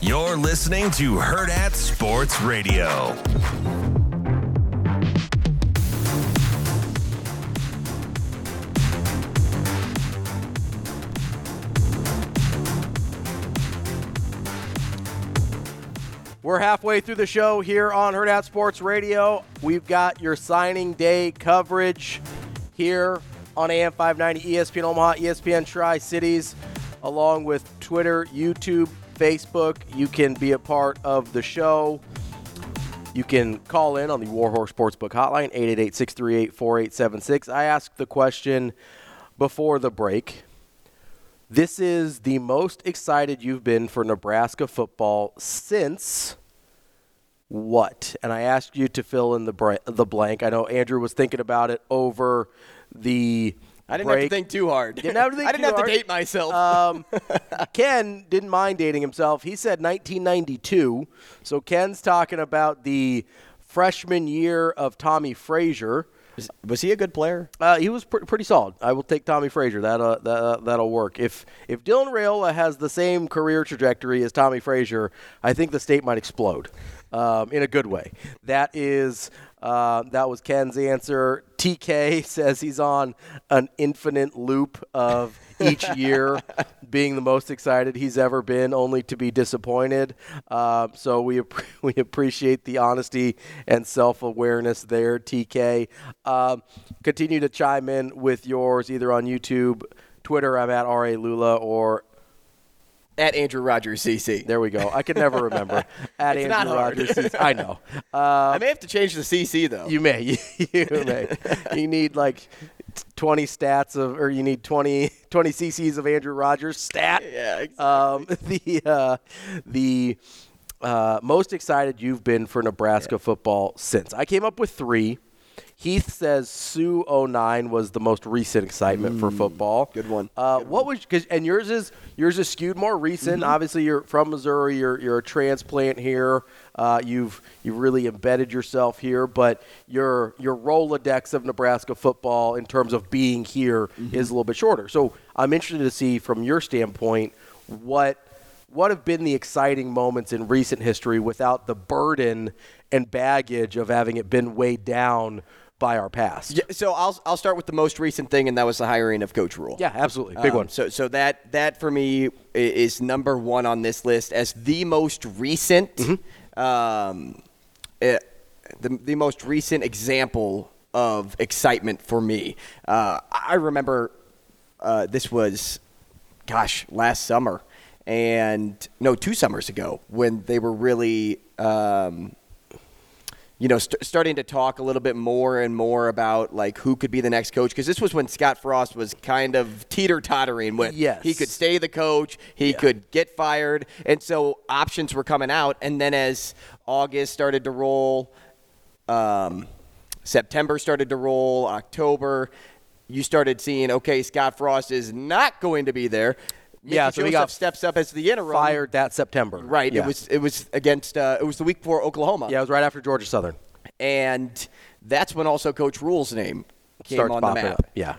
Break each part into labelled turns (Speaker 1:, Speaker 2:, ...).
Speaker 1: You're listening to Hurrdat Sports Radio.
Speaker 2: We're halfway through the show here on Hurrdat Sports Radio. We've got your signing day coverage here on AM 590 ESPN Omaha, ESPN Tri Cities, along with Twitter, YouTube, Facebook. You can be a part of the show. You can call in on the Warhorse Sportsbook hotline, 888 638 4876. I asked the question before the break. This is the most excited you've been for Nebraska football since what? And I asked you to fill in the the blank. I know Andrew was thinking about it over the
Speaker 3: I didn't
Speaker 2: break.
Speaker 3: have to think too hard.
Speaker 2: Didn't have to think
Speaker 3: I didn't
Speaker 2: too
Speaker 3: have
Speaker 2: hard.
Speaker 3: to date myself.
Speaker 2: Um, Ken didn't mind dating himself. He said 1992. So Ken's talking about the freshman year of Tommie Frazier.
Speaker 3: was, was he a good player?
Speaker 2: Uh, he was pr- pretty solid. I will take Tommie Frazier. That uh, that uh, that'll work. If if Dylan Raiola has the same career trajectory as Tommie Frazier, I think the state might explode, um, in a good way. That is. Uh, that was Ken's answer. TK says he's on an infinite loop of each year being the most excited he's ever been, only to be disappointed. Uh, so we we appreciate the honesty and self awareness there, TK. Um, continue to chime in with yours either on YouTube, Twitter. I'm at ralulla or
Speaker 3: At Andrew Rogers, CC.
Speaker 2: there we go. I can never remember at
Speaker 3: It's
Speaker 2: Andrew. Rogers. I know.
Speaker 3: I may have to change the CC though.
Speaker 2: You may. You may. you need like 20 stats of, or you need 20, 20 cc's of Andrew Rogers stat.
Speaker 3: Yeah, exactly.
Speaker 2: Um, the uh, the uh, most excited you've been for Nebraska football since. I came up with three. Heath says Suh 09 was the most recent excitement for football.
Speaker 3: Mm, good one.
Speaker 2: Uh, what was cause, and yours is yours is skewed more recent.
Speaker 3: Mm-hmm.
Speaker 2: Obviously, you're from Missouri. You're you're a transplant here. Uh, you've you've really embedded yourself here. But your your Rolodex of Nebraska football in terms of being here is
Speaker 3: Mm-hmm.
Speaker 2: a little bit shorter. So I'm interested to see from your standpoint what what have been the exciting moments in recent history without the burden and baggage of having it been weighed down by our past.
Speaker 3: Yeah, so I'll I'll start with the most recent thing, and that was the hiring of Coach Rhule.
Speaker 2: Yeah, absolutely. Big
Speaker 3: Um,
Speaker 2: one.
Speaker 3: So so that that for me is number one on this list as the most recent,
Speaker 2: Mm-hmm.
Speaker 3: um, eh, the the most recent example of excitement for me. Uh, I remember uh, this was, gosh, last summer, and no, two summers ago when they were really. Um, you know, st- starting to talk a little bit more and more about like who could be the next coach because this was when Scott Frost was kind of teeter tottering with
Speaker 2: Yes.
Speaker 3: he could stay the coach, he could get fired, and so options were coming out. And then as August started to roll, um, September started to roll, October, you started seeing okay, Scott Frost is not going to be there. Mickey
Speaker 2: Yeah, so he got
Speaker 3: steps up as the interim.
Speaker 2: Fired that September.
Speaker 3: Right.
Speaker 2: Yeah.
Speaker 3: It was it was against uh, it was the week before Oklahoma.
Speaker 2: Yeah, it was right after Georgia Southern.
Speaker 3: And that's when also Coach Rhule's name came
Speaker 2: Starts
Speaker 3: on the map.
Speaker 2: up. Yeah.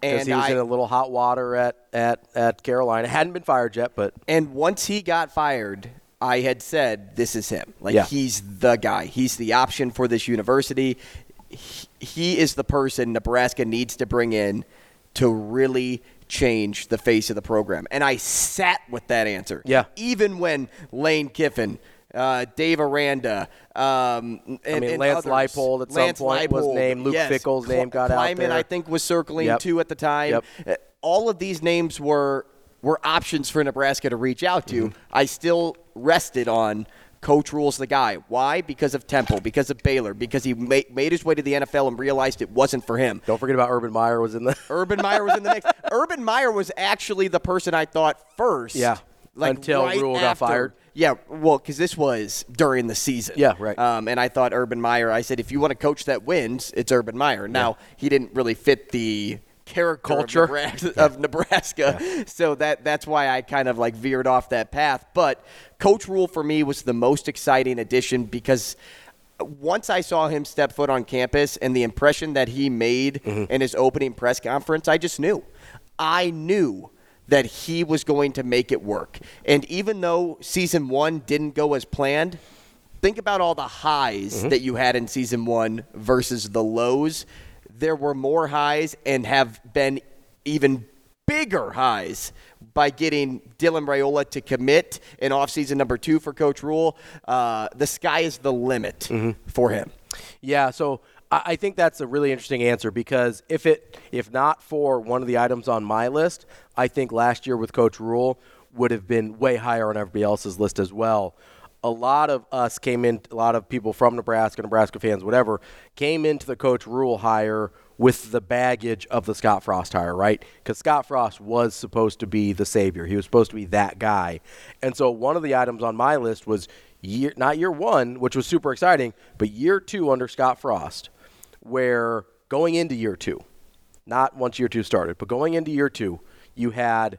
Speaker 2: Because
Speaker 3: And
Speaker 2: he was
Speaker 3: I-
Speaker 2: in a little hot water at, at, at Carolina. Hadn't been fired yet, but
Speaker 3: And once he got fired, I had said, "This is him. Like
Speaker 2: Yeah.
Speaker 3: he's the guy. He's the option for this university. He, he is the person Nebraska needs to bring in to really change the face of the program." And I sat with that answer.
Speaker 2: Yeah.
Speaker 3: Even when Lane Kiffin. Uh, Dave Aranda, um, and,
Speaker 2: mean,
Speaker 3: and
Speaker 2: Lance
Speaker 3: others.
Speaker 2: Leipold at some
Speaker 3: Lance
Speaker 2: point was named. Luke
Speaker 3: yes.
Speaker 2: Fickell's
Speaker 3: Cl-
Speaker 2: name got out
Speaker 3: Kleiman,
Speaker 2: there.
Speaker 3: I think, was circling
Speaker 2: Yep.
Speaker 3: too at the time.
Speaker 2: Yep.
Speaker 3: Uh, all of these names were were options for Nebraska to reach out to.
Speaker 2: Mm-hmm.
Speaker 3: I still rested on Coach Rhule's the guy. Why? Because of Temple, because of Baylor, because he ma- made his way to the NFL and realized it wasn't for him.
Speaker 2: don't forget about Urban Meyer was in the.
Speaker 3: Urban Meyer was in the mix. Urban Meyer was actually the person I thought first.
Speaker 2: Yeah.
Speaker 3: Like
Speaker 2: Until
Speaker 3: right
Speaker 2: Rhule got fired.
Speaker 3: Yeah, well, because this was during the season.
Speaker 2: Yeah, right.
Speaker 3: Um, and I thought Urban Meyer. I said, if you want a coach that wins, it's Urban Meyer. Now he didn't really fit the character
Speaker 2: Culture.
Speaker 3: of Nebraska, of Nebraska. so that that's why I kind of like veered off that path. But Coach Rhule for me was the most exciting addition because once I saw him step foot on campus and the impression that he made mm-hmm. in his opening press conference, I just knew. I knew that he was going to make it work. And even though season one didn't go as planned, think about all the highs mm-hmm. that you had in season one versus the lows. There were more highs and have been even bigger highs by getting Dylan Raiola to commit in offseason number two for Coach Rhule. Uh, the sky is the limit for him.
Speaker 2: Yeah, so I, I think that's a really interesting answer because if it if not for one of the items on my list, I think last year with Coach Rhule would have been way higher on everybody else's list as well. A lot of us came in, a lot of people from Nebraska, Nebraska fans, whatever, came into the Coach Rhule hire with the baggage of the Scott Frost hire, right? Because Scott Frost was supposed to be the savior. He was supposed to be that guy. And so one of the items on my list was year, not year one, which was super exciting, but year two under Scott Frost, where going into year two, not once year two started, but going into year two, you had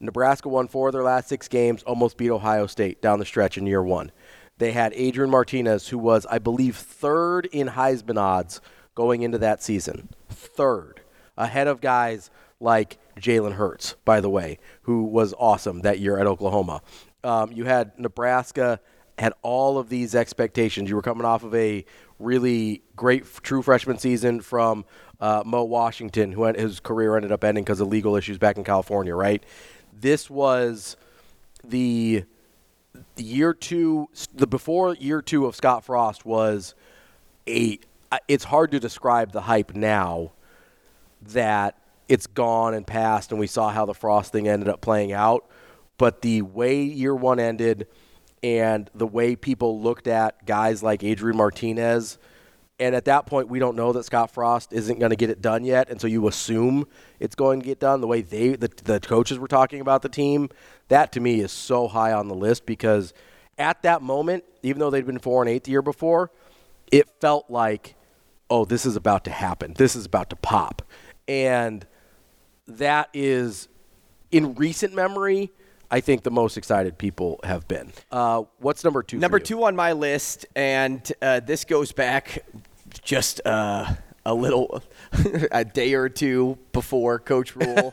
Speaker 2: Nebraska won four of their last six games, almost beat Ohio State down the stretch in year one. They had Adrian Martinez, who was, I believe, third in Heisman odds going into that season. Third. Ahead of guys like Jalen Hurts, by the way, who was awesome that year at Oklahoma. Um, you had Nebraska had all of these expectations. You were coming off of a really great true freshman season from uh, Mo Washington, who had, his career ended up ending because of legal issues back in California. Right? This was the year two, the before year two of Scott Frost was a. It's hard to describe the hype now that it's gone and passed, and we saw how the Frost thing ended up playing out. But the way year one ended, and the way people looked at guys like Adrian Martinez, and at that point, we don't know that Scott Frost isn't going to get it done yet, and so you assume it's going to get done. The way they, the, the coaches were talking about the team, that to me is so high on the list because at that moment, even though they'd been four and eight the year before, it felt like, oh, this is about to happen. This is about to pop, and that is in recent memory. I think the most excited people have been. Uh, what's number two?
Speaker 3: Number two on my list, and uh, this goes back just uh, a little, a day or two before Coach Rhule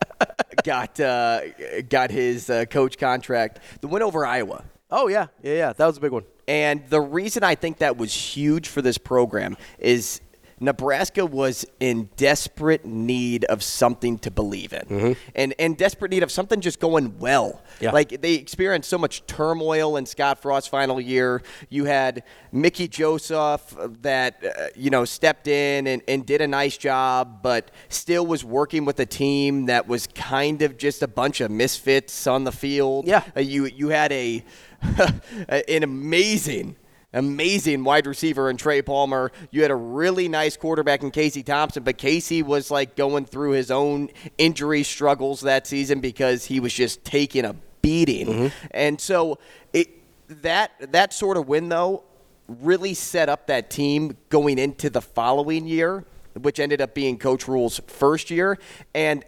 Speaker 3: got uh, got his uh, coach contract. The win over Iowa.
Speaker 2: Oh yeah, yeah, yeah. That was a big one.
Speaker 3: And the reason I think that was huge for this program is Nebraska was in desperate need of something to believe in, and and desperate need of something just going well.
Speaker 2: Yeah.
Speaker 3: Like they experienced so much turmoil in Scott Frost's final year. You had Mickey Joseph that uh, you know stepped in and, and did a nice job, but still was working with a team that was kind of just a bunch of misfits on the field.
Speaker 2: Yeah.
Speaker 3: Uh, you you had a an amazing amazing wide receiver in Trey Palmer. You had a really nice quarterback in Casey Thompson, but Casey was like going through his own injury struggles that season because he was just taking a beating. Mm-hmm. And so it that that sort of win though really set up that team going into the following year, which ended up being Coach Rhule's first year. And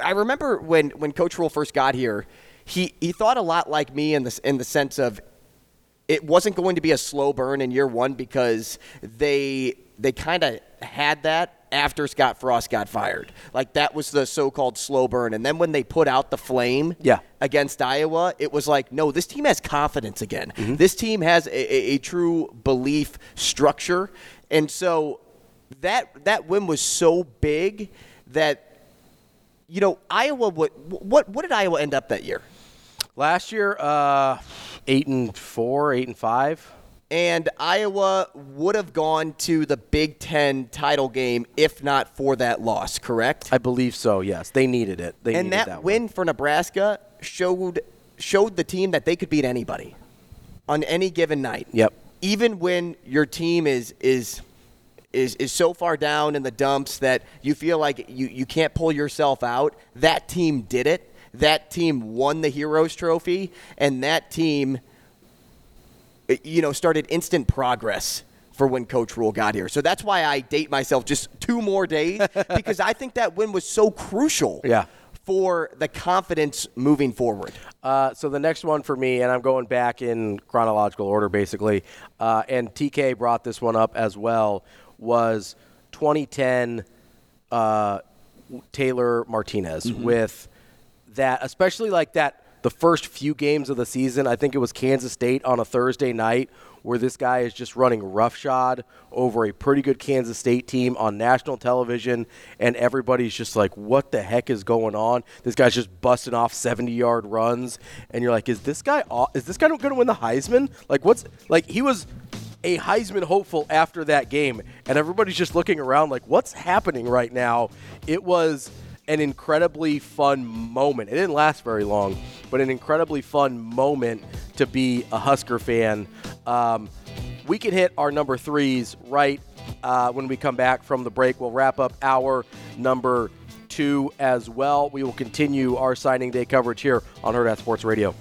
Speaker 3: I remember when when Coach Rhule first got here, he he thought a lot like me in the in the sense of it wasn't going to be a slow burn in year one because they they kind of had that after Scott Frost got fired. Like that was the so-called slow burn. And then when they put out the flame
Speaker 2: yeah.
Speaker 3: against Iowa, it was like, no, this team has confidence again. Mm-hmm. This team has a, a, a true belief structure. And so that that win was so big that you know Iowa. What what what did Iowa end up that year?
Speaker 2: Last year, uh, eight and four, eight and five.
Speaker 3: And Iowa would have gone to the Big Ten title game if not for that loss, correct?
Speaker 2: I believe so. Yes, they needed it. They
Speaker 3: and
Speaker 2: that,
Speaker 3: that win
Speaker 2: one.
Speaker 3: for Nebraska showed showed the team that they could beat anybody on any given night.
Speaker 2: Yep.
Speaker 3: Even when your team is is is, is so far down in the dumps that you feel like you, you can't pull yourself out, that team did it. That team won the Heroes Trophy, and that team – you know, started instant progress for when Coach Rhule got here. So that's why I date myself just two more days because I think that win was so crucial.
Speaker 2: Yeah.
Speaker 3: For the confidence moving forward.
Speaker 2: Uh, so the next one for me, and I'm going back in chronological order basically, uh, and TK brought this one up as well, was 2010 uh, Taylor Martinez mm-hmm. with that, especially like that the first few games of the season. I think it was Kansas State on a Thursday night where this guy is just running roughshod over a pretty good Kansas State team on national television, and everybody's just like, what the heck is going on? This guy's just busting off 70 yard runs, and you're like, is this guy is this guy going to win the Heisman? Like, what's like he was a Heisman hopeful after that game, and everybody's just looking around like, what's happening right now? It was an incredibly fun moment. It didn't last very long, but an incredibly fun moment to be a Husker fan. Um, we can hit our number threes right uh, when we come back from the break. We'll wrap up our number two as well. We will continue our signing day coverage here on Hurrdat Sports Radio.